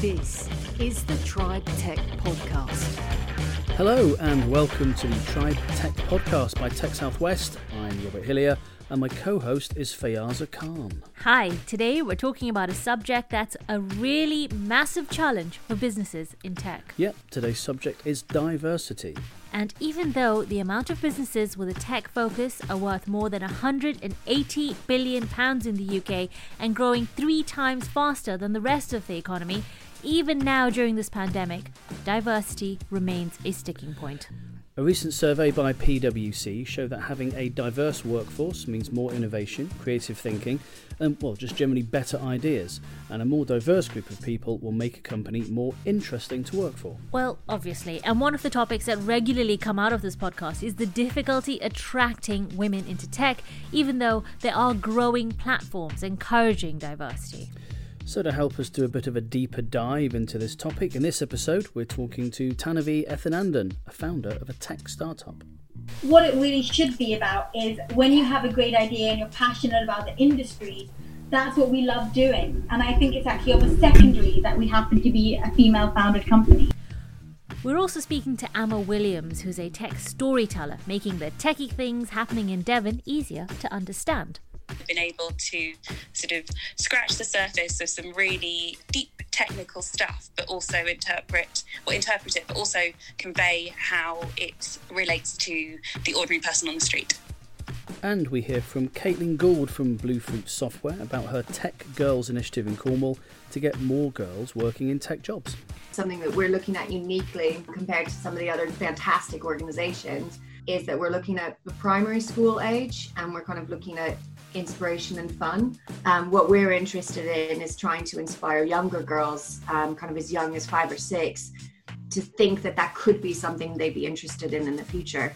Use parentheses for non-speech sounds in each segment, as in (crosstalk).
This is the Tribe Tech Podcast. Hello and welcome to the Tribe Tech Podcast by Tech Southwest. I'm Robert Hillier and my co-host is Fayaza Khan. Hi, today we're talking about a subject that's a really massive challenge for businesses in tech. Yep, today's subject is diversity. And even though the amount of businesses with a tech focus are worth more than 180 billion pounds in the UK and growing 3 times faster than the rest of the economy, even now during this pandemic, diversity remains a sticking point. A recent survey by PwC showed that having a diverse workforce means more innovation, creative thinking, and, well, just generally better ideas. And a more diverse group of people will make a company more interesting to work for. Well, obviously. And one of the topics that regularly come out of this podcast is the difficulty attracting women into tech, even though there are growing platforms encouraging diversity. So, to help us do a bit of a deeper dive into this topic, in this episode, we're talking to Dhanavi Ethanandan, a founder of a tech startup. What it really should be about is when you have a great idea and you're passionate about the industry, that's what we love doing. And I think it's actually almost secondary that we happen to be a female founded company. We're also speaking to Amma Williams, who's a tech storyteller, making the techie things happening in Devon easier to understand been able to sort of scratch the surface of some really deep technical stuff, but also interpret or interpret it, but also convey how it relates to the ordinary person on the street. And we hear from Caitlin Gould from Bluefruit Software about her Tech Girls initiative in Cornwall to get more girls working in tech jobs. Something that we're looking at uniquely compared to some of the other fantastic organizations is that we're looking at the primary school age and we're kind of looking at inspiration and fun. Um, what we're interested in is trying to inspire younger girls, um, kind of as young as five or six, to think that that could be something they'd be interested in in the future.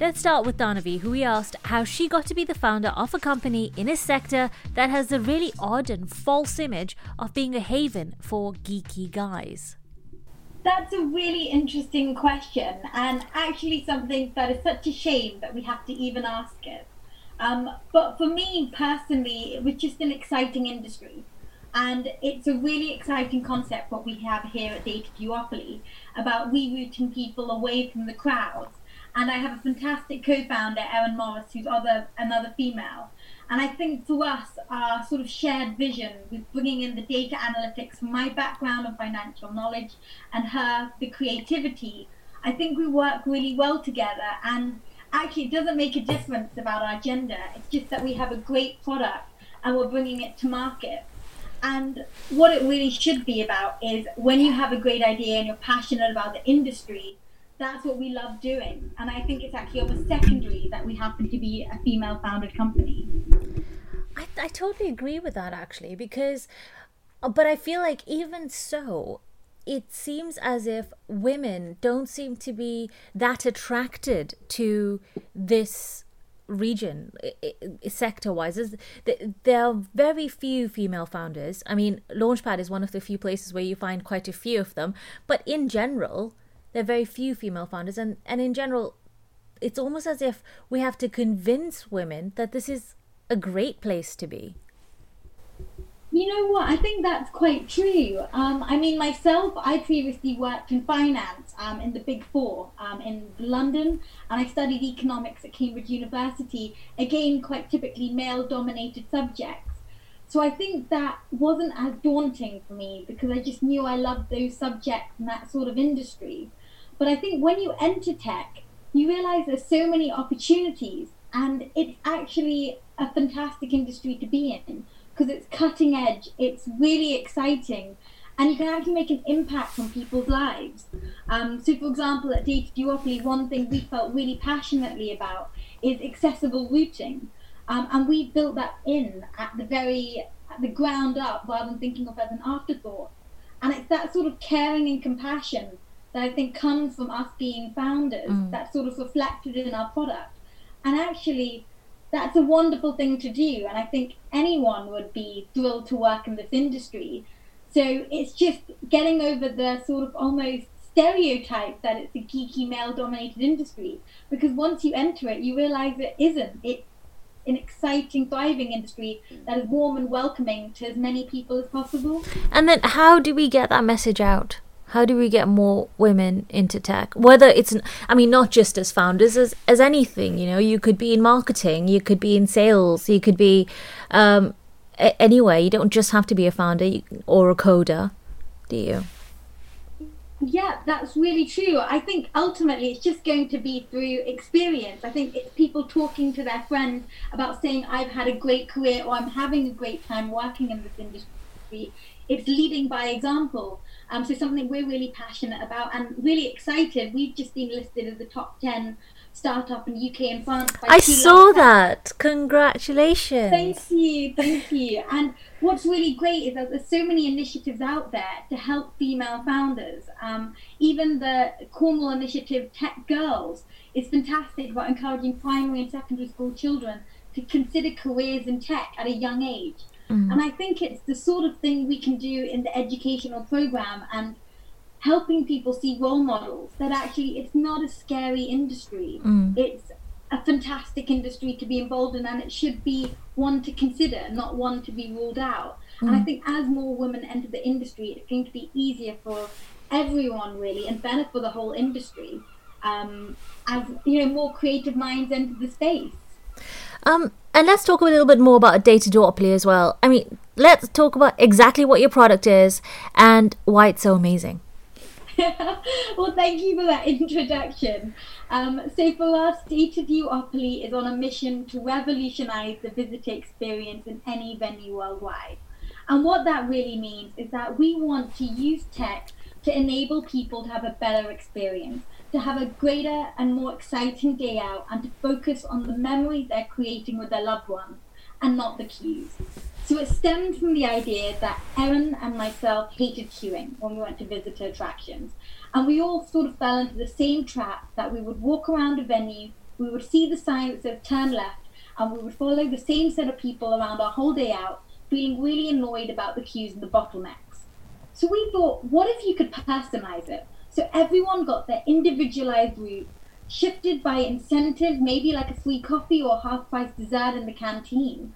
Let's start with Dhanavi, who we asked how she got to be the founder of a company in a sector that has a really odd and false image of being a haven for geeky guys. That's a really interesting question, and actually something that is such a shame that we have to even ask it. Um, but for me personally, it was just an exciting industry. And it's a really exciting concept what we have here at Data Duopoly about rerouting people away from the crowds. And I have a fantastic co-founder, Erin Morris, who's other another female. And I think for us, our sort of shared vision with bringing in the data analytics from my background of financial knowledge and her, the creativity, I think we work really well together. And actually it doesn't make a difference about our gender. It's just that we have a great product and we're bringing it to market. And what it really should be about is when you have a great idea and you're passionate about the industry, that's what we love doing. And I think it's actually almost secondary that we happen to be a female founded company. I, I totally agree with that actually, because, but I feel like even so, it seems as if women don't seem to be that attracted to this region sector wise there are very few female founders. I mean launchpad is one of the few places where you find quite a few of them but in general there are very few female founders. And and in general it's almost as if we have to convince women that this is a great place to be you know what? I think that's quite true. Um, I mean, myself, I previously worked in finance um, in the Big Four um, in London, and I studied economics at Cambridge University. Again, quite typically male dominated subjects. So I think that wasn't as daunting for me because I just knew I loved those subjects and that sort of industry. But I think when you enter tech, you realize there's so many opportunities, and it's actually a fantastic industry to be in because it's cutting edge, it's really exciting, and you can actually make an impact on people's lives. Um, so, for example, at Data Duopoly, one thing we felt really passionately about is accessible routing, um, and we built that in at the very at the ground up rather than thinking of it as an afterthought. And it's that sort of caring and compassion that I think comes from us being founders mm. that's sort of reflected in our product. And actually, that's a wonderful thing to do. And I think anyone would be thrilled to work in this industry. So it's just getting over the sort of almost stereotype that it's a geeky male dominated industry because once you enter it you realize it isn't it an exciting, thriving industry that is warm and welcoming to as many people as possible. And then, how do we get that message out? How do we get more women into tech? Whether it's, I mean, not just as founders, as as anything. You know, you could be in marketing, you could be in sales, you could be um, anyway. You don't just have to be a founder or a coder, do you? Yeah, that's really true. I think ultimately it's just going to be through experience. I think it's people talking to their friends about saying, I've had a great career or I'm having a great time working in this industry. It's leading by example. Um, so something we're really passionate about and really excited. We've just been listed as the top 10 startup in UK and France. I saw that. Congratulations. Thank you, thank you. And what's really great is that there's so many initiatives out there to help female founders. Um, even the Cornwall initiative Tech Girls is fantastic about encouraging primary and secondary school children to consider careers in tech at a young age. Mm. And I think it's the sort of thing we can do in the educational program and helping people see role models that actually it's not a scary industry. Mm. It's a fantastic industry to be involved in and it should be one to consider, not one to be ruled out. Mm. And I mm. think as more women enter the industry, it's going to be easier for everyone really and better for the whole industry. Um, as you know, more creative minds enter the space. Um, and let's talk a little bit more about a data Duopoly as well. I mean, let's talk about exactly what your product is and why it's so amazing. (laughs) well, thank you for that introduction. Um, so, for us, Data Duopoly is on a mission to revolutionize the visitor experience in any venue worldwide. And what that really means is that we want to use tech to enable people to have a better experience to have a greater and more exciting day out and to focus on the memories they're creating with their loved ones and not the queues. So it stemmed from the idea that Erin and myself hated queuing when we went to visitor attractions. And we all sort of fell into the same trap that we would walk around a venue, we would see the signs that turn left, and we would follow the same set of people around our whole day out, feeling really annoyed about the queues and the bottlenecks. So we thought, what if you could personalize it? So everyone got their individualized route, shifted by incentive, maybe like a free coffee or half price dessert in the canteen,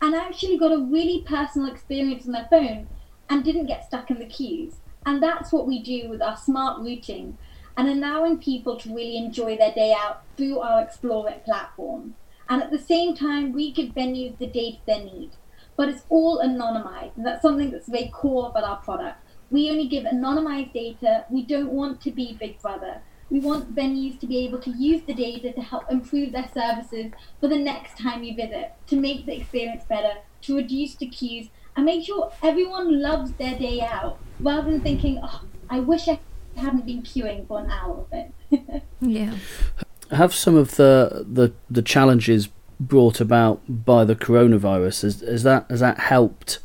and actually got a really personal experience on their phone and didn't get stuck in the queues. And that's what we do with our smart routing and allowing people to really enjoy their day out through our Explore It platform. And at the same time, we give venues the data they need. But it's all anonymized, and that's something that's very core about our product. We only give anonymized data. We don't want to be Big Brother. We want venues to be able to use the data to help improve their services for the next time you visit, to make the experience better, to reduce the queues, and make sure everyone loves their day out rather than thinking, oh, I wish I hadn't been queuing for an hour of it. (laughs) yeah. Have some of the, the, the challenges brought about by the coronavirus, has, has, that, has that helped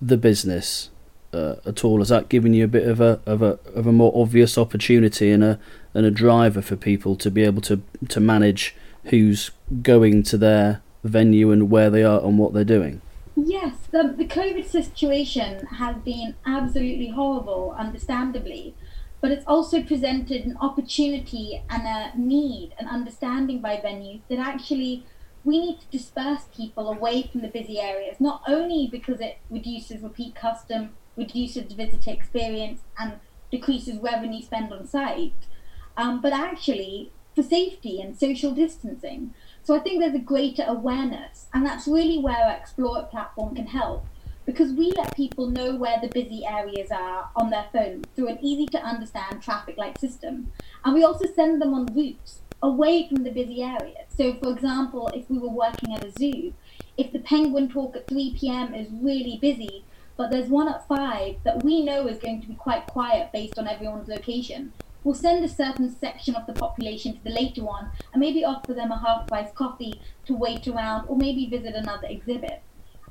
the business? Uh, at all? Has that given you a bit of a of a of a more obvious opportunity and a and a driver for people to be able to to manage who's going to their venue and where they are and what they're doing? Yes, the, the COVID situation has been absolutely horrible, understandably, but it's also presented an opportunity and a need, an understanding by venues that actually we need to disperse people away from the busy areas, not only because it reduces repeat custom reduces the visitor experience and decreases revenue spent on site, um, but actually for safety and social distancing. So I think there's a greater awareness, and that's really where our Explore platform can help because we let people know where the busy areas are on their phone through an easy to understand traffic light system. And we also send them on routes away from the busy areas. So, for example, if we were working at a zoo, if the penguin talk at 3 p.m. is really busy, but there's one at five that we know is going to be quite quiet based on everyone's location. We'll send a certain section of the population to the later one and maybe offer them a half price coffee to wait around or maybe visit another exhibit.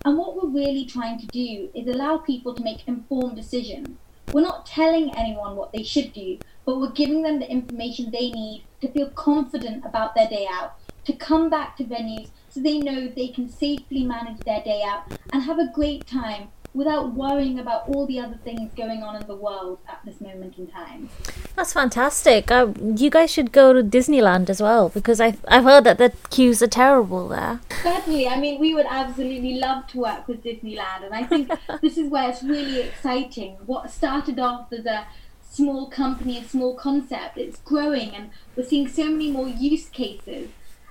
And what we're really trying to do is allow people to make informed decisions. We're not telling anyone what they should do, but we're giving them the information they need to feel confident about their day out, to come back to venues so they know they can safely manage their day out and have a great time without worrying about all the other things going on in the world at this moment in time. That's fantastic. Uh, you guys should go to Disneyland as well because I've, I've heard that the queues are terrible there. Certainly, I mean, we would absolutely love to work with Disneyland, and I think (laughs) this is where it's really exciting. What started off as a small company, a small concept, it's growing, and we're seeing so many more use cases.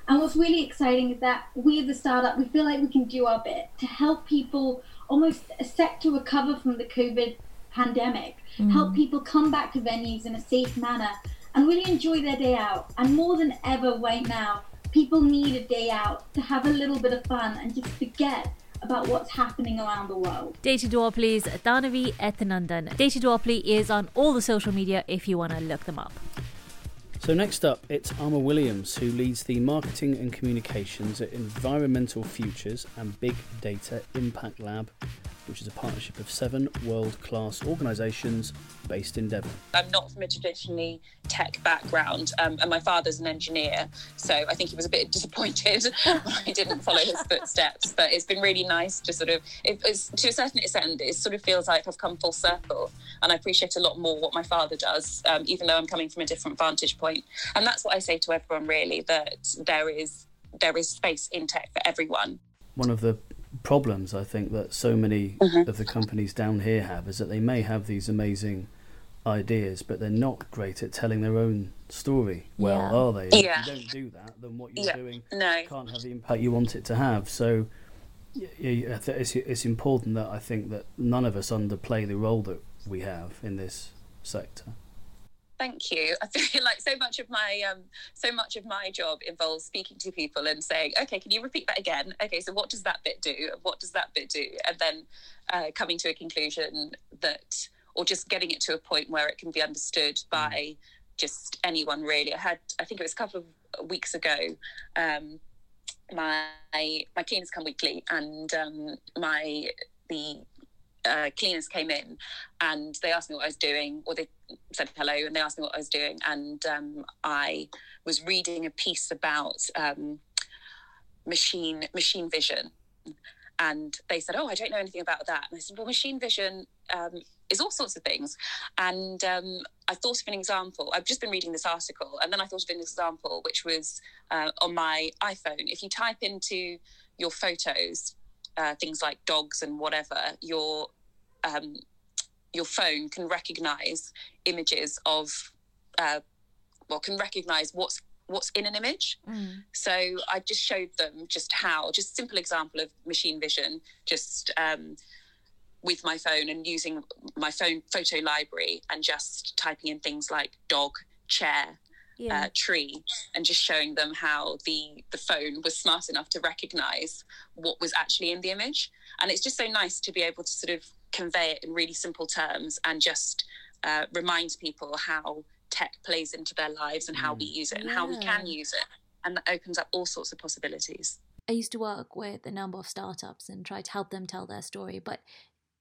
And what's really exciting is that we as a startup, we feel like we can do our bit to help people almost a set to recover from the COVID pandemic, mm. help people come back to venues in a safe manner and really enjoy their day out. And more than ever right now, people need a day out to have a little bit of fun and just forget about what's happening around the world. Data Duopoly's Dhanavi Ethanandan. Data Duopoly is on all the social media if you want to look them up. So next up, it's Amma Williams, who leads the marketing and communications at Environmental Futures and Big Data Impact Lab which is a partnership of seven world class organisations based in Devon. I'm not from a traditionally tech background, um, and my father's an engineer, so I think he was a bit (laughs) disappointed when I didn't follow his footsteps. But it's been really nice to sort of, it, to a certain extent, it sort of feels like I've come full circle, and I appreciate a lot more what my father does, um, even though I'm coming from a different vantage point. And that's what I say to everyone, really, that there is there is space in tech for everyone. One of the problems I think that so many mm-hmm. of the companies down here have is that they may have these amazing ideas, but they're not great at telling their own story. Well, yeah. are they? Yeah. If you don't do that, then what you're yeah. doing no. can't have the impact you want it to have. So, yeah, it's it's important that I think that none of us underplay the role that we have in this sector. Thank you. (laughs) I feel like so much of my um, so much of my job involves speaking to people and saying, "Okay, can you repeat that again? Okay, so what does that bit do? What does that bit do?" And then uh, coming to a conclusion that, or just getting it to a point where it can be understood mm. by just anyone. Really, I had I think it was a couple of weeks ago. Um, my my cleaners come weekly, and um, my the uh, cleaners came in and they asked me what I was doing, or they said hello and they asked me what I was doing. And um, I was reading a piece about um, machine machine vision. And they said, "Oh, I don't know anything about that." And I said, "Well, machine vision um, is all sorts of things." And um, I thought of an example. I've just been reading this article, and then I thought of an example, which was uh, on my iPhone. If you type into your photos uh, things like dogs and whatever, your um, your phone can recognize images of, uh, well, can recognize what's what's in an image. Mm. So I just showed them just how, just simple example of machine vision, just um, with my phone and using my phone photo library and just typing in things like dog, chair, yeah. uh, tree and just showing them how the the phone was smart enough to recognize what was actually in the image and it's just so nice to be able to sort of convey it in really simple terms and just uh, remind people how tech plays into their lives and how we mm. use it and yeah. how we can use it and that opens up all sorts of possibilities i used to work with a number of startups and try to help them tell their story but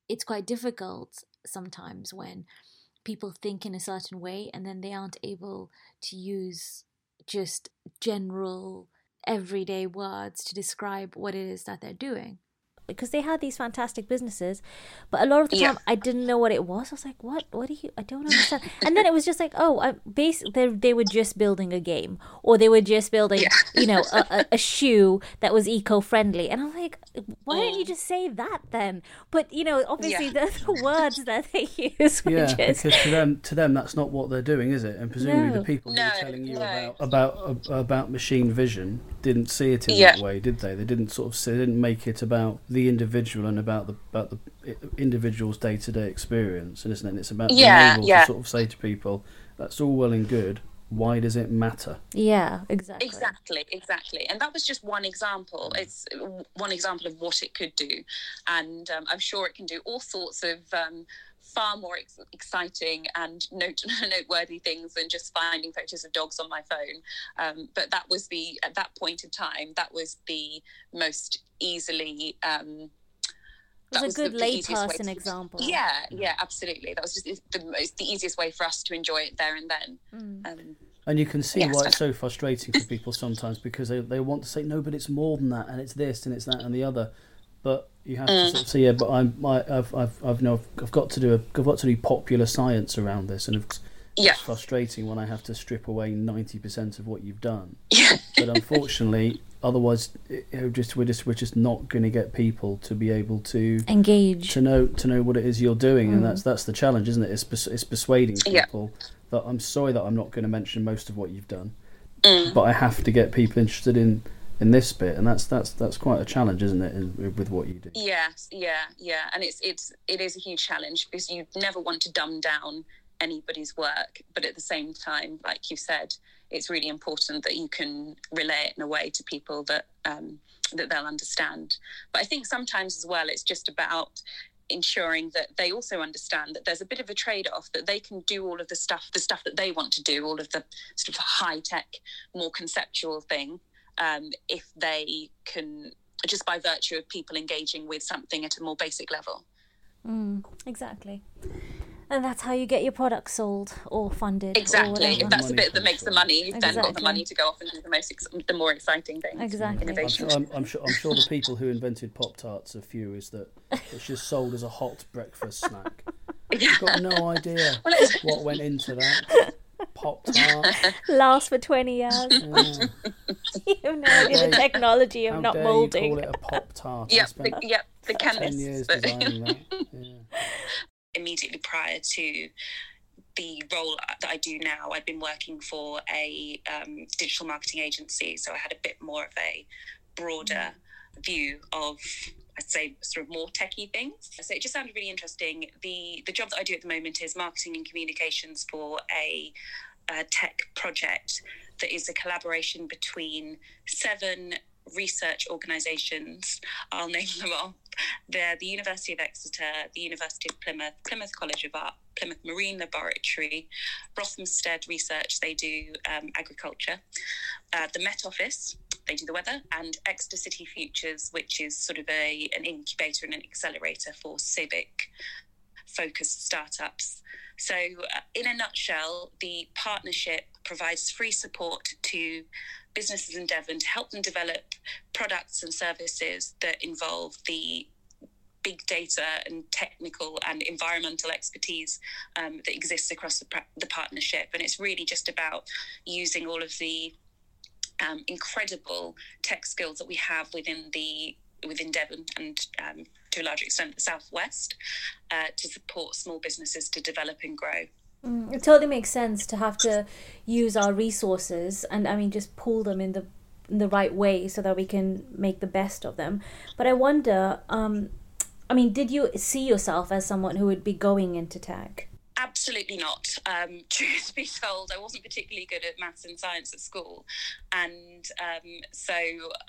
it's quite difficult sometimes when people think in a certain way and then they aren't able to use just general everyday words to describe what it is that they're doing because they had these fantastic businesses, but a lot of the time I didn't know what it was. I was like, "What? What do you? I don't understand." and then it was just like, "Oh, I, basically, they, they were just building a game, or they were just building, yeah. you know, a, a, (laughs) a, shoe that was eco-friendly." And I'm like, "Why don't you mm. just say that then?" But you know, obviously, yeah. the, the, words that they (laughs) use were yeah, just because to them, to them, that's not what they're doing, is it? And presumably, no. the people no, who are telling you no. about about about machine vision didn't see it in that way, did they? They didn't sort of they didn't make it about the individual and about the about the individual's day to day experience, and isn't it? And it's about yeah, being able yeah. to sort of say to people, "That's all well and good. Why does it matter?" Yeah, exactly. Exactly, exactly. And that was just one example. It's one example of what it could do, and um, I'm sure it can do all sorts of. Um, far more ex- exciting and note- (laughs) noteworthy things than just finding photos of dogs on my phone. Um, but that was the at that point in time that was the most easily. Um, it was a good layperson example. Yeah, yeah, absolutely. That was just the most the easiest way for us to enjoy it there and then. Mm. Um, and you can see yes. why it's so frustrating for people sometimes because they, they want to say no, but it's more than that, and it's this and it's that and the other but you have to sort of say, yeah, but I'm, I, I've, I've, I've, no, I've got to do a, I've got to do popular science around this, and it's, Yeah. it's frustrating when I have to strip away ninety percent of what you've done. Yeah. (laughs) But unfortunately, otherwise, it, it just we're just we're just not going to get people to be able to Engage. to know to know what it is you're doing, and that's that's the challenge, isn't it? It's pers- it's persuading Yeah. people that I'm sorry that I'm not going to mention most of what you've done, Mm. but I have to get people interested in in this bit, and that's that's that's quite a challenge, isn't it, with what you do? Yes, yeah, yeah, and it's it's it is a huge challenge because you never want to dumb down anybody's work, but at the same time, like you said, it's really important that you can relay it in a way to people that um, that they'll understand. But I think sometimes as well, it's just about ensuring that they also understand that there's a bit of a trade-off that they can do all of the stuff the stuff that they want to do all of the sort of high tech more conceptual thing um, if they can just by virtue of people engaging with something at a more basic level. Mm, exactly. And that's how you get your product sold or funded. Exactly. whatever. If that's the bit that makes the money, you've then got the money to go off and do the most, ex- the more exciting things. Exactly. I'm Innovation. sure, I'm, I'm sure I'm sure the people who invented Pop Tarts are furious that it's just sold as a hot breakfast snack. (laughs) You've got no idea Well, what went into that. (laughs) Pop Tart. (laughs) Last for 20 years. Yeah. (laughs) you have no idea the technology of How not dare molding. you call it a Pop Tart? Yep, the, yep, the ten chemists. years but- designing that. (laughs) Yeah. immediately prior to the role that I do now, I'd been working for a um, digital marketing agency, so I had a bit more of a broader view of, I'd say, sort of more techie things. So it just sounded really interesting. the The job that I do at the moment is marketing and communications for a, a tech project that is a collaboration between seven research organisations. I'll name them off. They're the University of Exeter, the University of Plymouth, Plymouth College of Art, Plymouth Marine Laboratory, Rothamsted Research, they do um, agriculture, uh, the Met Office, they do the weather, and Exeter City Futures, which is sort of a an incubator and an accelerator for civic focused startups. So, uh, in a nutshell, the partnership provides free support to businesses in Devon to help them develop products and services that involve the big data and technical and environmental expertise um, that exists across the, the partnership. And it's really just about using all of the um, incredible tech skills that we have within the within Devon and um, to a large extent the southwest uh, to support small businesses to develop and grow. Mm, it totally makes sense to have to use our resources and I mean just pull them in the in the right way so that we can make the best of them. But I wonder, um, I mean, did you see yourself as someone who would be going into tech? Absolutely not. Um, (laughs) truth be told, I wasn't particularly good at maths and science at school, and um, so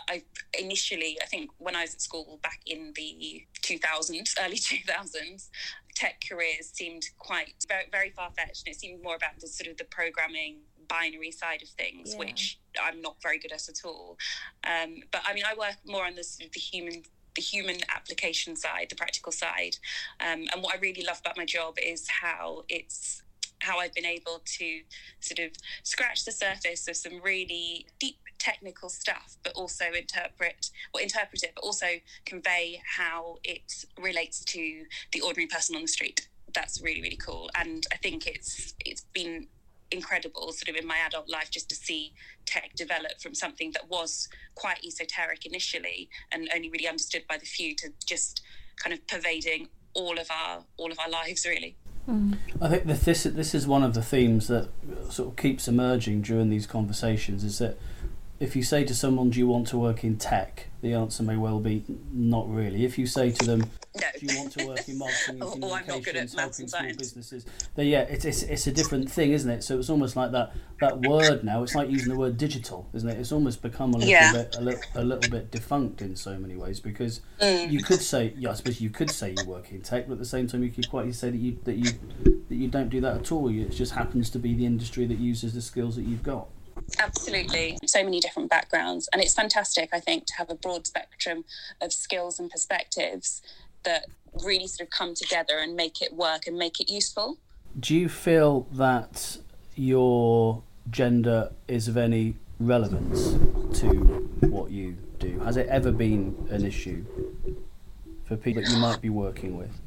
I initially, I think when I was at school back in the 2000s, (laughs) early 2000s, tech careers seemed quite very, very far fetched, and it seemed more about the sort of the programming binary side of things, Yeah. which I'm not very good at at all. Um, but I mean, I work more on the sort of the human the human application side, the practical side. Um, and what I really love about my job is how it's how I've been able to sort of scratch the surface of some really deep technical stuff, but also interpret or interpret it, but also convey how it relates to the ordinary person on the street. That's really really cool, and I think it's it's been incredible sort of in my adult life just to see tech develop from something that was quite esoteric initially and only really understood by the few to just kind of pervading all of our all of our lives really mm. I think that this this is one of the themes that sort of keeps emerging during these conversations. Is that if you say to someone, "Do you want to work in tech?" The answer may well be, "Not really." If you say to them, no "Do you want to work in marketing and (laughs) Oh, oh, I'm not good at maths helping and small businesses?" then yeah, it's, it's it's a different thing, isn't it? So it's almost like that that word now. It's like using the word digital, isn't it? It's almost become a little Yeah. bit a little, a little bit defunct in so many ways because Mm. you could say, yeah, I suppose you could say you work in tech, but at the same time, you could quite say that you that you that you don't do that at all. It just happens to be the industry that uses the skills that you've got. Absolutely so many different backgrounds and it's fantastic i think to have a broad spectrum of skills and perspectives that really sort of come together and make it work and make it useful Do you feel that your gender is of any relevance to what you do? Has it ever been an issue? for people that you might be working with?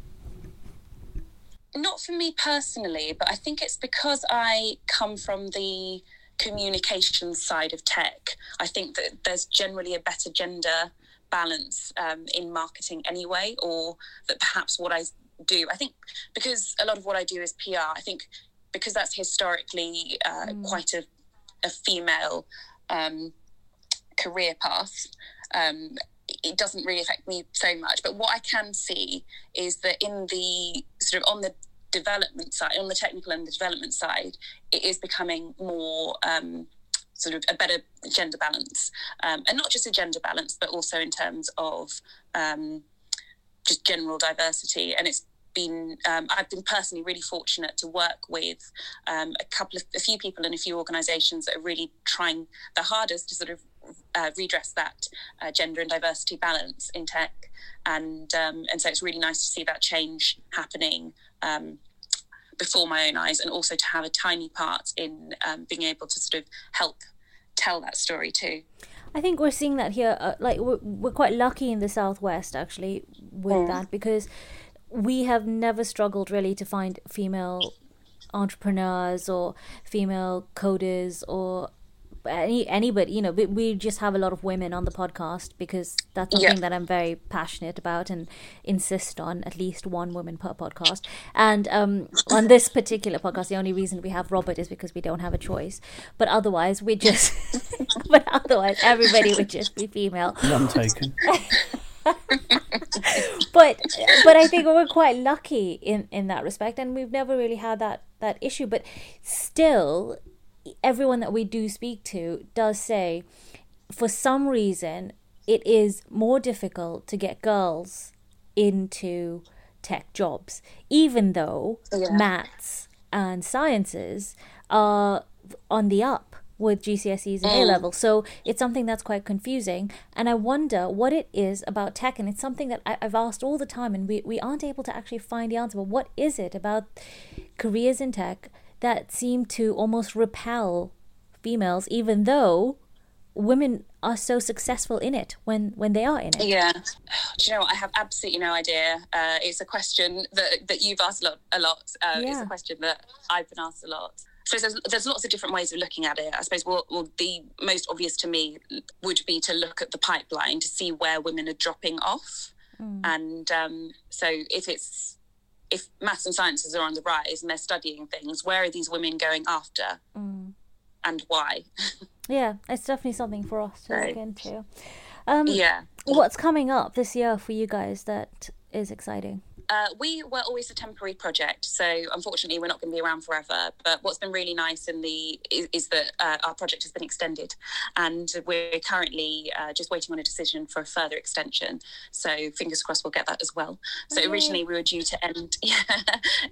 Not for me personally, but I think it's because I come from the communication side of tech. I think that there's generally a better gender balance um, in marketing anyway, or that perhaps what I do, I think because a lot of what I do is PR, I think because that's historically uh, mm. quite a, a female um, career path. Um, it doesn't really affect me so much. But what I can see is that in the sort of on the development side, on the technical and the development side, it is becoming more um, sort of a better gender balance, um, and not just a gender balance, but also in terms of um, just general diversity. And it's been um, I've been personally really fortunate to work with um, a couple of a few people and a few organisations that are really trying the hardest to sort of uh, redress that uh, gender and diversity balance in tech, and um, and so it's really nice to see that change happening um, before my own eyes, and also to have a tiny part in um, being able to sort of help tell that story too. I think we're seeing that here. Uh, like we're, we're quite lucky in the southwest actually with mm. that because we have never struggled really to find female entrepreneurs or female coders or any anybody you know we, we just have a lot of women on the podcast because that's something yeah. that i'm very passionate about and insist on at least one woman per podcast and um, on this particular podcast the only reason we have robert is because we don't have a choice but otherwise we just (laughs) but otherwise everybody would just be female none taken (laughs) but but I think we're quite lucky in in that respect, and we've never really had that that issue. But still, everyone that we do speak to does say, for some reason, it is more difficult to get girls into tech jobs, even though yeah. maths and sciences are on the up with GCSEs and A mm. level. So it's something that's quite confusing. And I wonder what it is about tech. And it's something that I, have asked all the time, and we, we aren't able to actually find the answer. But what is it about careers in tech that seem to almost repel females, even though women are so successful in it when when they are in it yeah do you know what i have absolutely no idea uh, it's a question that that you've asked a lot a lot uh, yeah. it's a question that i've been asked a lot so there's, there's lots of different ways of looking at it. I suppose well, well, the most obvious to me would be to look at the pipeline to see where women are dropping off. Mm. And um, so if it's if maths and sciences are on the rise and they're studying things, where are these women going after, mm. and why? (laughs) yeah, it's definitely something for us to look into. Um, yeah. What's coming up this year for you guys that is exciting? Uh, we were always a temporary project, so unfortunately we're not going to be around forever. But what's been really nice in the is, is that uh, our project has been extended, and we're currently uh, just waiting on a decision for a further extension. So fingers crossed we'll get that as well. So okay. originally we were due to end. (laughs) Yeah,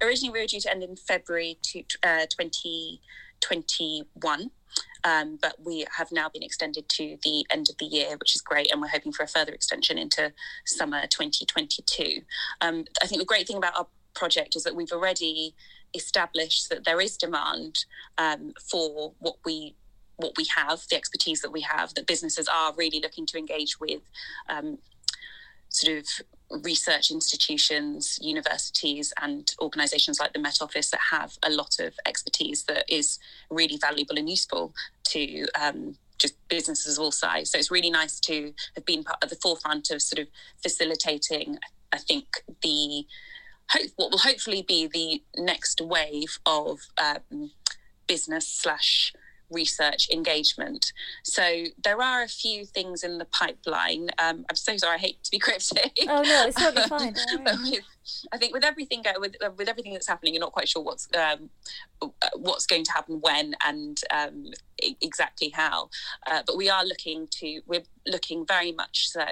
originally we were due to end in February to, 20- uh, 21. Um, but we have now been extended to the end of the year, which is great, and we're hoping for a further extension into summer 2022. Um, I think the great thing about our project is that we've already established that there is demand um, for what we what we have, the expertise that we have, that businesses are really looking to engage with um, sort of research institutions, universities, and organisations like the Met Office that have a lot of expertise that is really valuable and useful to um, just businesses of all size. So it's really nice to have been part of the forefront of sort of facilitating. I think the hope what will hopefully be the next wave of um, business slash research engagement. So there are a few things in the pipeline. Um, I'm so sorry, I hate to be cryptic. Oh no, it's totally (laughs) fine. with, I think with everything with uh, with everything that's happening, you're not quite sure what's um, uh, what's going to happen when and um, exactly how. Uh, but we are looking to we're looking very much so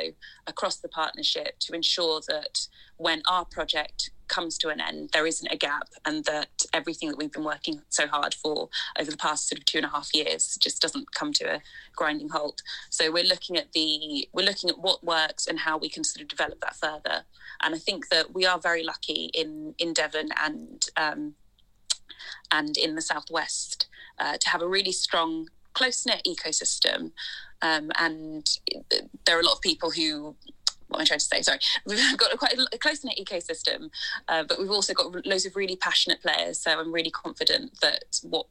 across the partnership to ensure that when our project comes to an end, there isn't a gap, and that everything that we've been working so hard for over the past sort of two and a half years just doesn't come to a grinding halt. So we're looking at the we're looking at what works and how we can sort of develop that further. And I think that we are very lucky in in Devon and um, and in the southwest uh, to have a really strong close knit ecosystem. Um, and there are a lot of people who what am I trying to say? Sorry, (laughs) we've got a quite a close knit ecosystem, uh, but we've also got loads of really passionate players. So I'm really confident that what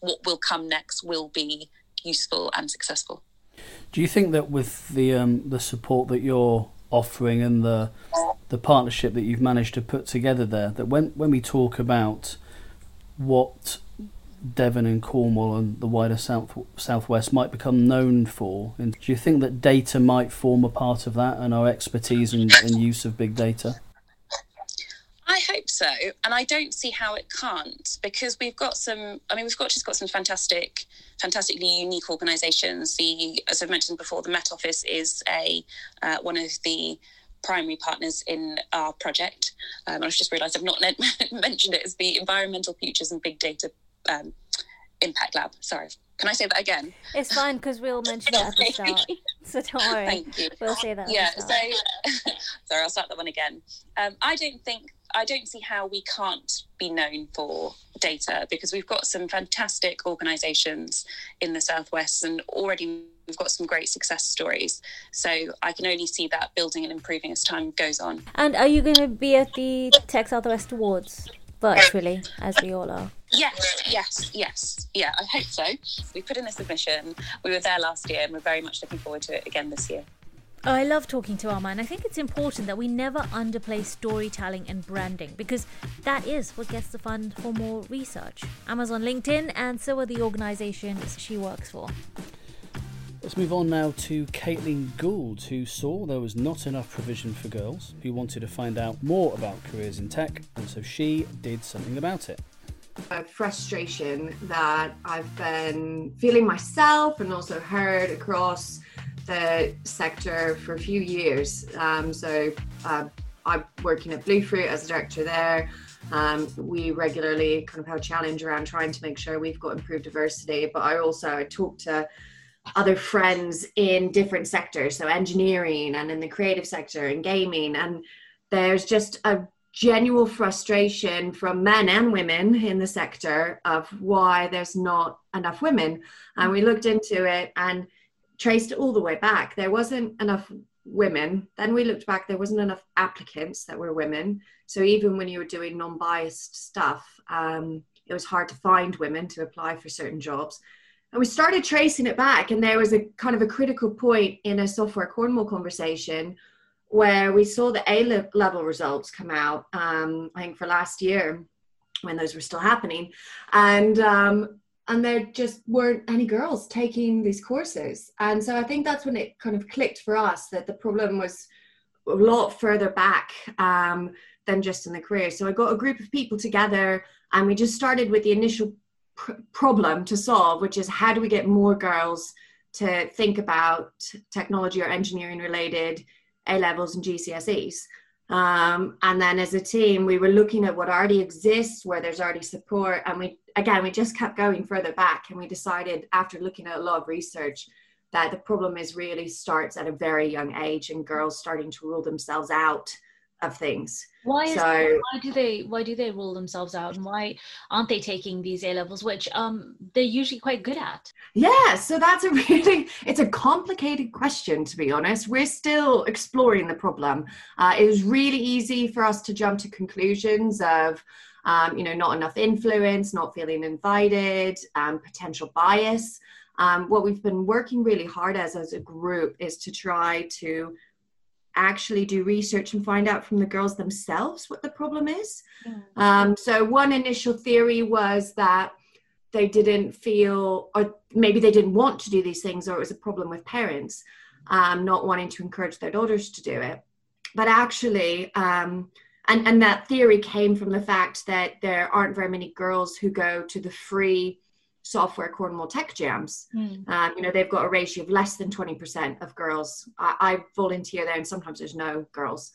what will come next will be useful and successful. Do you think that with the um, the support that you're offering and the the partnership that you've managed to put together there, that when when we talk about what Devon and Cornwall and the wider south southwest might become known for. And do you think that data might form a part of that and our expertise and, and use of big data? I hope so, and I don't see how it can't because we've got some. I mean, we've got just got some fantastic, fantastically unique organisations. The, as I've mentioned before, the Met Office is a uh, one of the primary partners in our project. Um, I've just realised I've not (laughs) mentioned it as the Environmental Futures and Big Data um, Impact Lab. Sorry, can I say that again? It's fine because we'll mention it at the (laughs) start. (laughs) So don't worry. Thank you. We'll say that. Yeah. So sorry, I'll start that one again. Um, I don't think I don't see how we can't be known for data because we've got some fantastic organisations in the southwest and already we've got some great success stories. So I can only see that building and improving as time goes on. And are you going to be at the Tech Southwest Awards virtually, as we all are? Yes, yes, yes. Yeah, I hope so. We put in a submission. We were there last year and we're very much looking forward to it again this year. Oh, I love talking to Alma, and I think it's important that we never underplay storytelling and branding because that is what gets the fund for more research. Amma's on LinkedIn, and so are the organizations she works for. Let's move on now to Caitlin Gould, who saw there was not enough provision for girls, who wanted to find out more about careers in tech, and so she did something about it. A frustration that I've been feeling myself and also heard across the sector for a few years. Um, so uh, I'm working at Bluefruit as a director there. Um, we regularly kind of have a challenge around trying to make sure we've got improved diversity. But I also I talk to other friends in different sectors, so engineering and in the creative sector and gaming, and there's just a genuine frustration from men and women in the sector of why there's not enough women. And we looked into it and traced it all the way back. There wasn't enough women. Then we looked back, there wasn't enough applicants that were women. So even when you were doing non biased stuff, um, it was hard to find women to apply for certain jobs. And we started tracing it back, and there was a kind of a critical point in a software Cornwall conversation where we saw the A level results come out, um, I think for last year when those were still happening. And um, and there just weren't any girls taking these courses. And so I think that's when it kind of clicked for us that the problem was a lot further back um, than just in the career. So I got a group of people together and we just started with the initial pr- problem to solve, which is how do we get more girls to think about technology or engineering related A levels and GCSEs. Um, and then as a team, we were looking at what already exists, where there's already support, and we again we just kept going further back, and we decided after looking at a lot of research that the problem is really starts at a very young age, and girls starting to rule themselves out of things. Why is so, why do they why do they rule themselves out and why aren't they taking these A levels which um they're usually quite good at? Yeah, so that's a (laughs) really it's a complicated question to be honest. We're still exploring the problem. Uh, it was really easy for us to jump to conclusions of um, you know not enough influence, not feeling invited, um, potential bias. Um, what we've been working really hard as as a group is to try to actually do research and find out from the girls themselves what the problem is. Mm. Um, so, one initial theory was that they didn't feel, or maybe they didn't want to do these things, or it was a problem with parents um, not wanting to encourage their daughters to do it. But actually, um, and, and that theory came from the fact that there aren't very many girls who go to the free software Cornwall Tech Jams. Mm. Um, you know, they've got a ratio of less than 20% of girls. I, I volunteer there, and sometimes there's no girls.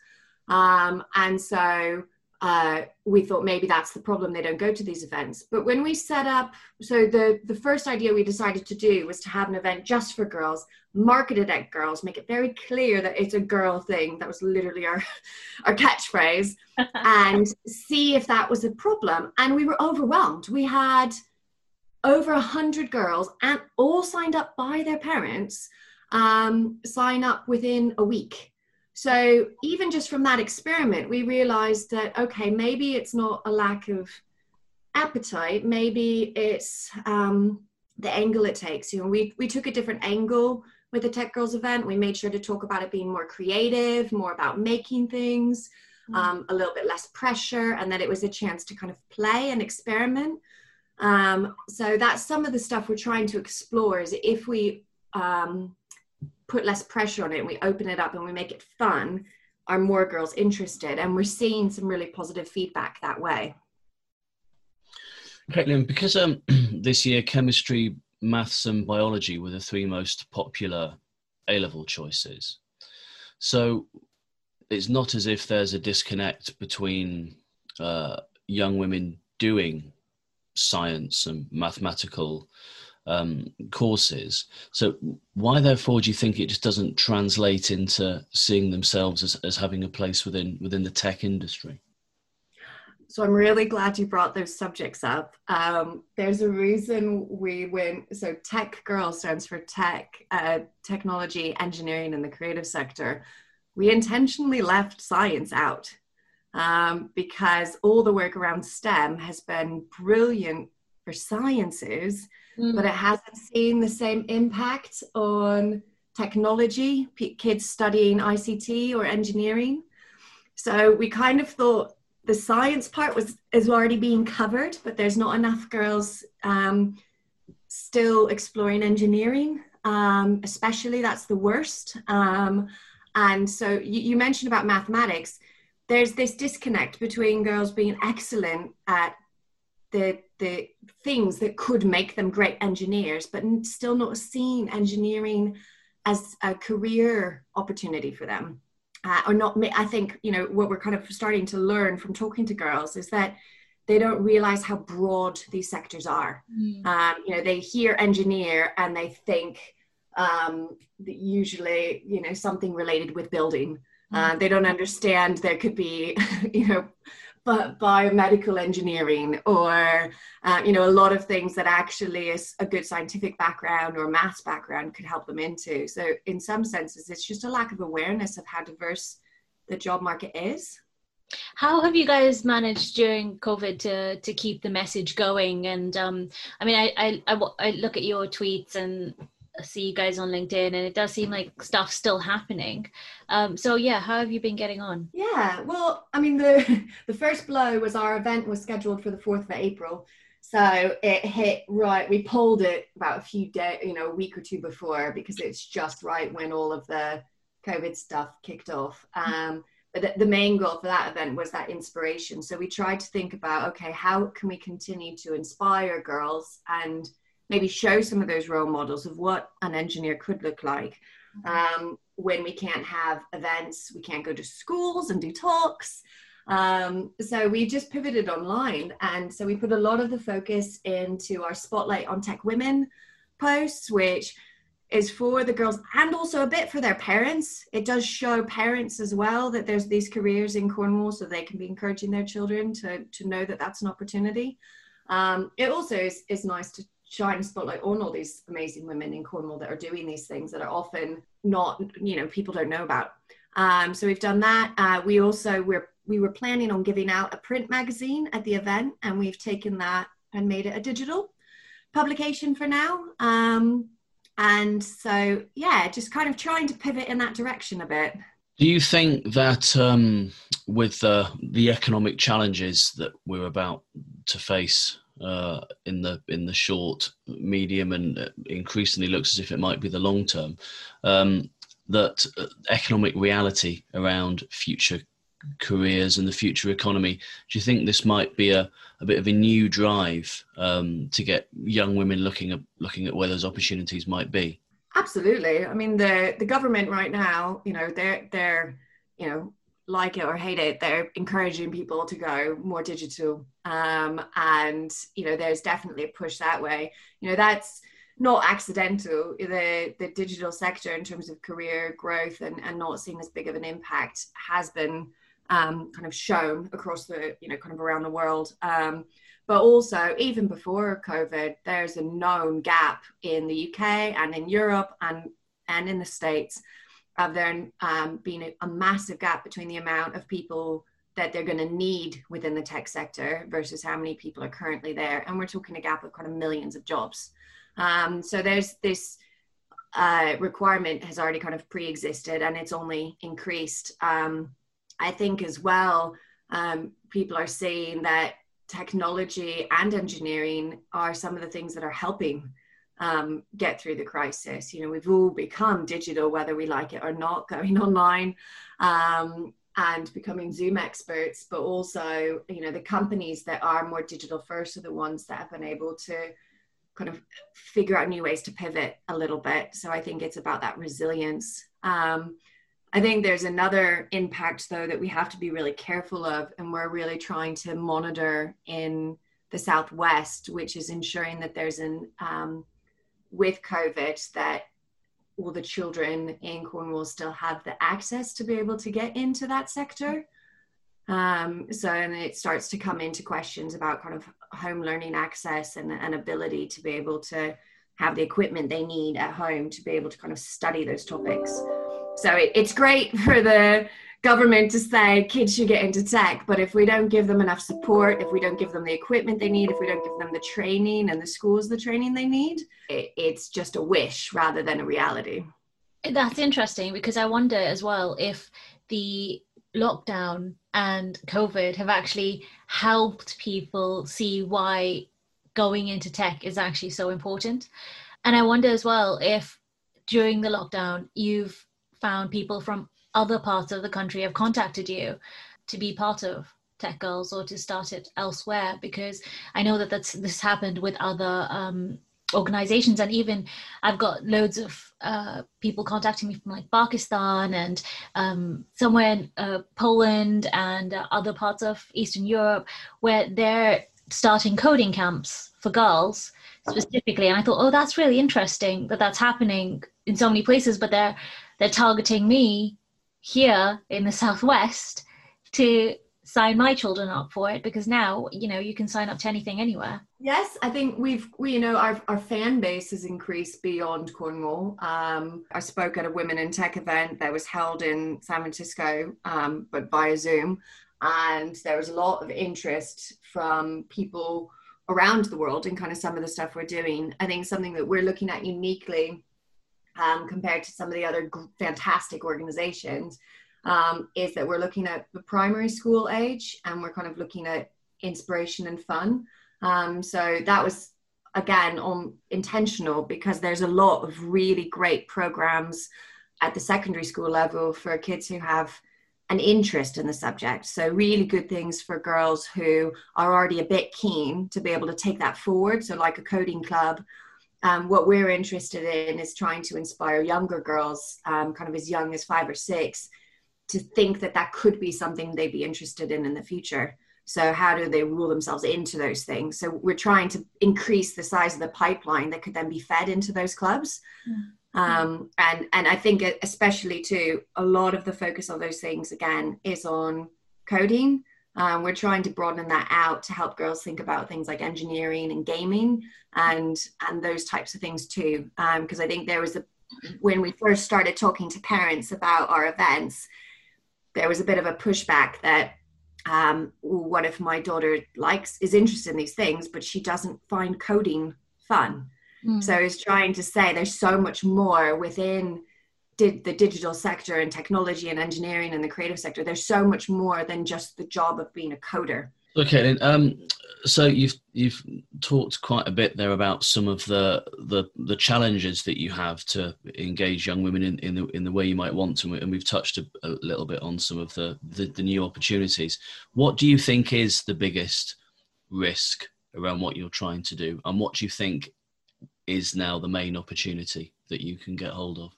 Um, and so uh, we thought maybe that's the problem. They don't go to these events. But when we set up, so the, the first idea we decided to do was to have an event just for girls, marketed at girls, make it very clear that it's a girl thing. That was literally our, (laughs) our catchphrase, (laughs) and see if that was a problem. And we were overwhelmed. We had over a hundred girls and all signed up by their parents um, sign up within a week. So even just from that experiment, we realized that okay, maybe it's not a lack of appetite, maybe it's um, the angle it takes. You know, we we took a different angle with the Tech Girls event. We made sure to talk about it being more creative, more about making things, mm-hmm. um, a little bit less pressure, and that it was a chance to kind of play and experiment. Um, so that's some of the stuff we're trying to explore. Is if we um, put less pressure on it we open it up and we make it fun, are more girls interested? And we're seeing some really positive feedback that way. Caitlin, because um, (clears throat) this year chemistry, maths, and biology were the three most popular A level choices. So it's not as if there's a disconnect between uh, young women doing science and mathematical um, courses. So why, therefore, do you think it just doesn't translate into seeing themselves as, as having a place within within the tech industry? So I'm really glad you brought those subjects up. Um, there's a reason we went. So Tech Girl stands for tech, uh, technology, engineering, and the creative sector. We intentionally left science out um, because all the work around STEM has been brilliant for sciences mm. but it hasn't seen the same impact on technology, p- kids studying ICT or engineering. So we kind of thought the science part was is already being covered, but there's not enough girls um, still exploring engineering. Um, especially that's the worst. Um, and so you, you mentioned about mathematics. There's this disconnect between girls being excellent at the the things that could make them great engineers, but still not seeing engineering as a career opportunity for them. Uh, or not, I think, you know, what we're kind of starting to learn from talking to girls is that they don't realize how broad these sectors are. Mm. Um, you know, they hear engineer and they think um, usually, you know, something related with building. Uh, they don't understand there could be, (laughs) you know, but biomedical engineering or uh, you know a lot of things that actually is a good scientific background or maths background could help them into. So in some senses it's just a lack of awareness of how diverse the job market is. How have you guys managed during covid to to keep the message going? And um i mean i i, I, I look at your tweets and see you guys on LinkedIn, and it does seem like stuff's still happening. Um, so yeah, how have you been getting on? Yeah, well, I mean, the (laughs) the first blow was our event was scheduled for the fourth of April, so it hit right. We pulled it about a few days, you know, a week or two before because it's just right when all of the COVID stuff kicked off. Um, but the, the main goal for that event was that inspiration. So we tried to think about, okay, how can we continue to inspire girls and maybe show some of those role models of what an engineer could look like. Um, when we can't have events, we can't go to schools and do talks. Um, so we just pivoted online. And so we put a lot of the focus into our Spotlight on Tech Women posts, which is for the girls and also a bit for their parents. It does show parents as well that there's these careers in Cornwall so they can be encouraging their children to, to know that that's an opportunity. Um, it also is, is nice to shine spotlight on all these amazing women in Cornwall that are doing these things that are often not, you know, people don't know about. Um, so we've done that. Uh, we also we're we were planning on giving out a print magazine at the event, and we've taken that and made it a digital publication for now. Um, and so yeah, just kind of trying to pivot in that direction a bit. Do you think that um, with uh, the economic challenges that we're about to face uh, in the in the short, medium, and uh, increasingly looks as if it might be the long term. Um, that uh, economic reality around future careers and the future economy. Do you think this might be a, a bit of a new drive um, to get young women looking at looking at where those opportunities might be? Absolutely. I mean, the the government right now, you know, they're they're you know like it or hate it, they're encouraging people to go more digital. Um, and, you know, there's definitely a push that way. You know, that's not accidental. The, the digital sector, in terms of career growth and, and not seeing as big of an impact, has been um, kind of shown across the, you know, kind of around the world. Um, but also, even before COVID, there's a known gap in the UK and in Europe and, and in the States of there um, being a, a massive gap between the amount of people that they're going to need within the tech sector versus how many people are currently there. And we're talking a gap of kind of millions of jobs. Um, so there's this uh, requirement has already kind of pre-existed and it's only increased. Um, I think as well, um, people are saying that technology and engineering are some of the things that are helping um, get through the crisis. You know, we've all become digital, whether we like it or not, going (laughs) online um, and becoming Zoom experts, but also, you know, the companies that are more digital first are the ones that have been able to kind of figure out new ways to pivot a little bit. So I think it's about that resilience. Um, I think there's another impact though that we have to be really careful of, and we're really trying to monitor in the southwest, which is ensuring that there's an um, with COVID that all the children in Cornwall still have the access to be able to get into that sector. Um, so, and it starts to come into questions about kind of home learning access and an ability to be able to have the equipment they need at home to be able to kind of study those topics. So it, it's great (laughs) for the government to say kids should get into tech. But if we don't give them enough support if we don't give them the equipment they need if we don't give them the training and the schools the training they need it, it's just a wish rather than a reality. That's interesting because i wonder as well if the lockdown and covid have actually helped people see why going into tech is actually so important. And i wonder as well if during the lockdown you've found people from other parts of the country have contacted you to be part of Tech Girls or to start it elsewhere? Because I know that that's this happened with other um, organizations and even I've got loads of uh, people contacting me from like Pakistan and um, somewhere in uh, Poland and uh, other parts of Eastern Europe where they're starting coding camps for girls specifically. And I thought oh that's really interesting that that's happening in so many places but they're they're targeting me here in the southwest to sign my children up for it because now you know you can sign up to anything anywhere. Yes i think we've we you know our, our fan base has increased beyond cornwall. Um, i spoke at a women in tech event that was held in san francisco um, but via zoom and there was a lot of interest from people around the world in kind of some of the stuff we're doing. I think something that we're looking at uniquely um, compared to some of the other fantastic organizations um, is that we're looking at the primary school age and we're kind of looking at inspiration and fun. Um, so that was again on intentional because there's a lot of really great programs at the secondary school level for kids who have an interest in the subject. So really good things for girls who are already a bit keen to be able to take that forward. So like a coding club um, what we're interested in is trying to inspire younger girls, um, kind of as young as five or six, to think that that could be something they'd be interested in in the future. So, how do they rule themselves into those things? So, we're trying to increase the size of the pipeline that could then be fed into those clubs. Mm-hmm. Um, and and I think especially too, a lot of the focus on those things again is on coding um, we're trying to broaden that out to help girls think about things like engineering and gaming and and those types of things too. Because um, I think there was a when we first started talking to parents about our events, there was a bit of a pushback that um, what if my daughter likes is interested in these things, but she doesn't find coding fun. Mm. So I was trying to say there's so much more within did the digital sector and technology and engineering and the creative sector there's so much more than just the job of being a coder. Okay then um, so you've you've talked quite a bit there about some of the the the challenges that you have to engage young women in, in the in the way you might want to and we've touched a, a little bit on some of the, the the new opportunities. What do you think is the biggest risk around what you're trying to do and what do you think is now the main opportunity that you can get hold of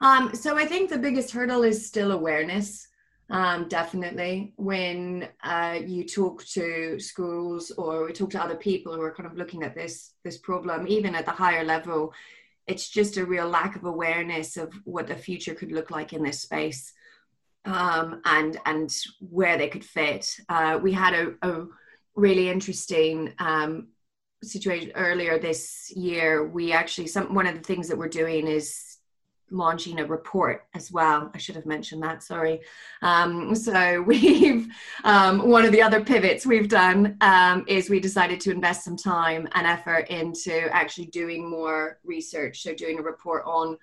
um, so I think the biggest hurdle is still awareness. Um, definitely, when uh, you talk to schools or we talk to other people who are kind of looking at this this problem, even at the higher level, it's just a real lack of awareness of what the future could look like in this space um, and and where they could fit. Uh, we had a, a really interesting um, situation earlier this year. We actually some one of the things that we're doing is launching a report as well. I should have mentioned that, sorry. Um, so (laughs) we've, um, one of the other pivots we've done um, is we decided to invest some time and effort into actually doing more research. So doing a report on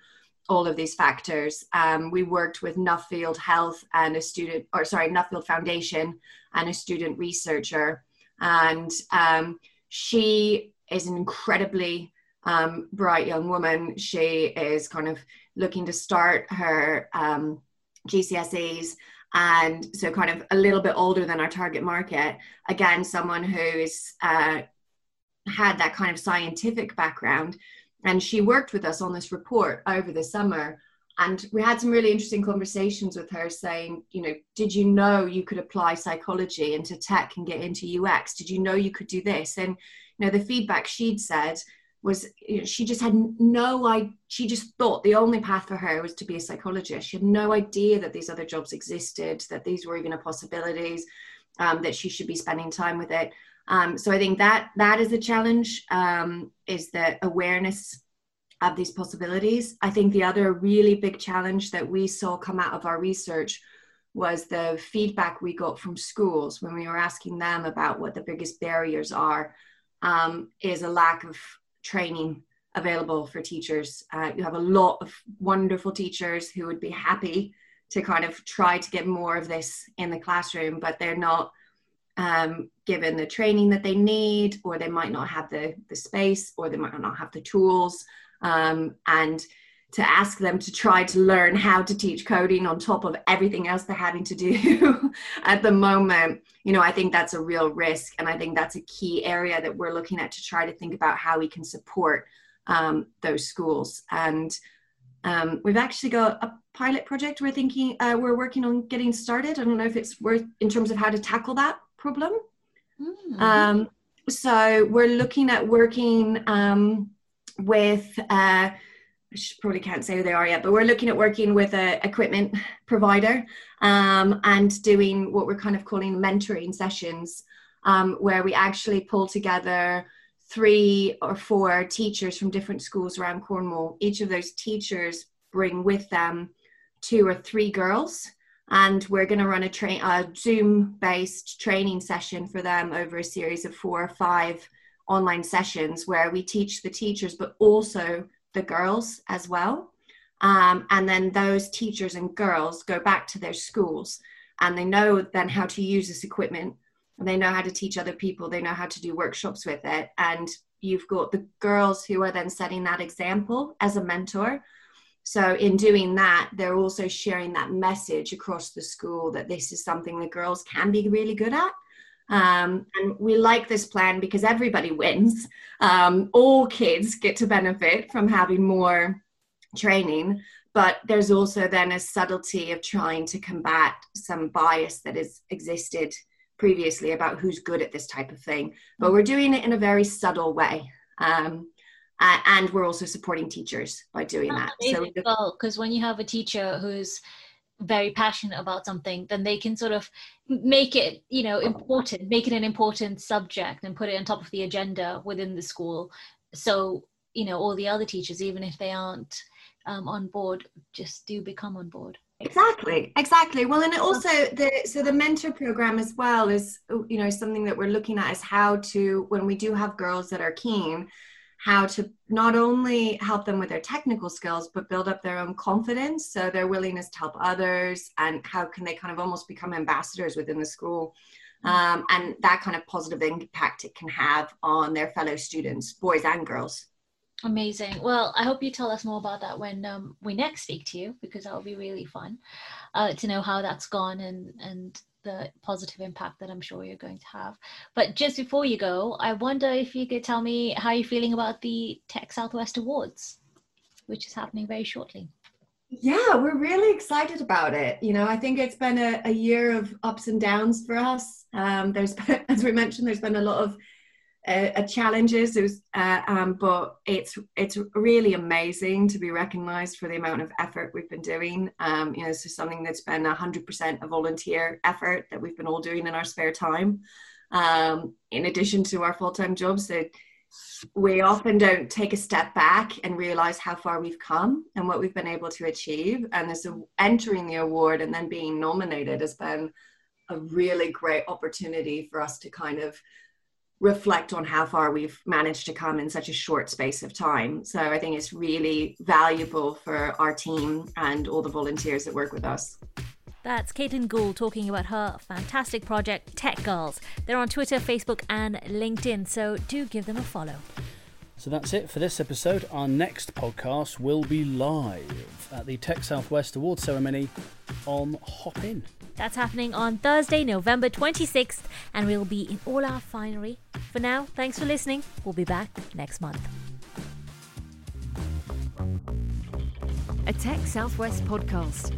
all of these factors. Um, we worked with Nuffield Health and a student, or sorry, Nuffield Foundation and a student researcher. And um, she is an incredibly um, bright young woman. She is kind of looking to start her um, GCSEs and so kind of a little bit older than our target market. Again, someone who's uh, had that kind of scientific background. And she worked with us on this report over the summer. And we had some really interesting conversations with her saying, you know, did you know you could apply psychology into tech and get into UX? Did you know you could do this? And, you know, the feedback she'd said was you know, she just had no idea she just thought the only path for her was to be a psychologist. She had no idea that these other jobs existed that these were even a possibilities um, that she should be spending time with it. Um, so i think that that is a challenge um, is the awareness of these possibilities. I think the other really big challenge that we saw come out of our research was the feedback we got from schools when we were asking them about what the biggest barriers are um, is a lack of training available for teachers. Uh, you have a lot of wonderful teachers who would be happy to kind of try to get more of this in the classroom, but they're not um, given the training that they need, or they might not have the, the space, or they might not have the tools. Um, and to ask them to try to learn how to teach coding on top of everything else they're having to do (laughs) at the moment. You know i think that's a real risk and i think that's a key area that we're looking at to try to think about how we can support um, those schools. And um, we've actually got a pilot project we're thinking uh, we're working on getting started. I don't know if it's worth in terms of how to tackle that problem. Mm. um, so we're looking at working um, with uh, I probably can't say who they are yet, but we're looking at working with a equipment provider um, and doing what we're kind of calling mentoring sessions, um, where we actually pull together three or four teachers from different schools around Cornwall. Each of those teachers bring with them two or three girls, and we're going to run a, train a Zoom-based training session for them over a series of four or five online sessions where we teach the teachers, but also the girls as well. Um, and then those teachers and girls go back to their schools and they know then how to use this equipment. And they know how to teach other people. They know how to do workshops with it. And you've got the girls who are then setting that example as a mentor. So in doing that they're also sharing that message across the school that this is something the girls can be really good at um, and we like this plan because everybody wins. Um, all kids get to benefit from having more training, but there's also then a subtlety of trying to combat some bias that has existed previously about who's good at this type of thing. But we're doing it in a very subtle way. Um, and we're also supporting teachers by doing that. So, because when you have a teacher who's very passionate about something then they can sort of make it you know important make it an important subject and put it on top of the agenda within the school. So you know all the other teachers even if they aren't um, on board just do become on board. Exactly. Exactly. Well and also the so the mentor program as well is you know something that we're looking at is how to when we do have girls that are keen how to not only help them with their technical skills but build up their own confidence. So their willingness to help others and how can they kind of almost become ambassadors within the school. Um, and that kind of positive impact it can have on their fellow students boys and girls. Amazing. Well i hope you tell us more about that when um, we next speak to you because that will be really fun uh, to know how that's gone and and the positive impact that I'm sure you're going to have. But just before you go, I wonder if you could tell me how you're feeling about the Tech Southwest Awards, which is happening very shortly. Yeah, we're really excited about it. You know, I think it's been a, a year of ups and downs for us. Um, there's been, (laughs) as we mentioned, there's been a lot of uh, challenges. It was, uh, um, but it's it's really amazing to be recognised for the amount of effort we've been doing. Um, you know, this is something that's been hundred percent a volunteer effort that we've been all doing in our spare time, um, in addition to our full time jobs. So we often don't take a step back and realize how far we've come and what we've been able to achieve. And this entering the award and then being nominated has been a really great opportunity for us to kind of reflect on how far we've managed to come in such a short space of time. So I think it's really valuable for our team and all the volunteers that work with us. That's Caitlin Gould talking about her fantastic project, Tech Girls. They're on Twitter, Facebook, and LinkedIn, so do give them a follow. So that's it for this episode. Our next podcast will be live at the Tech Southwest Award ceremony on Hopin. That's happening on Thursday, November 26th, and we'll be in all our finery. For now, thanks for listening. We'll be back next month. A Tech Southwest podcast.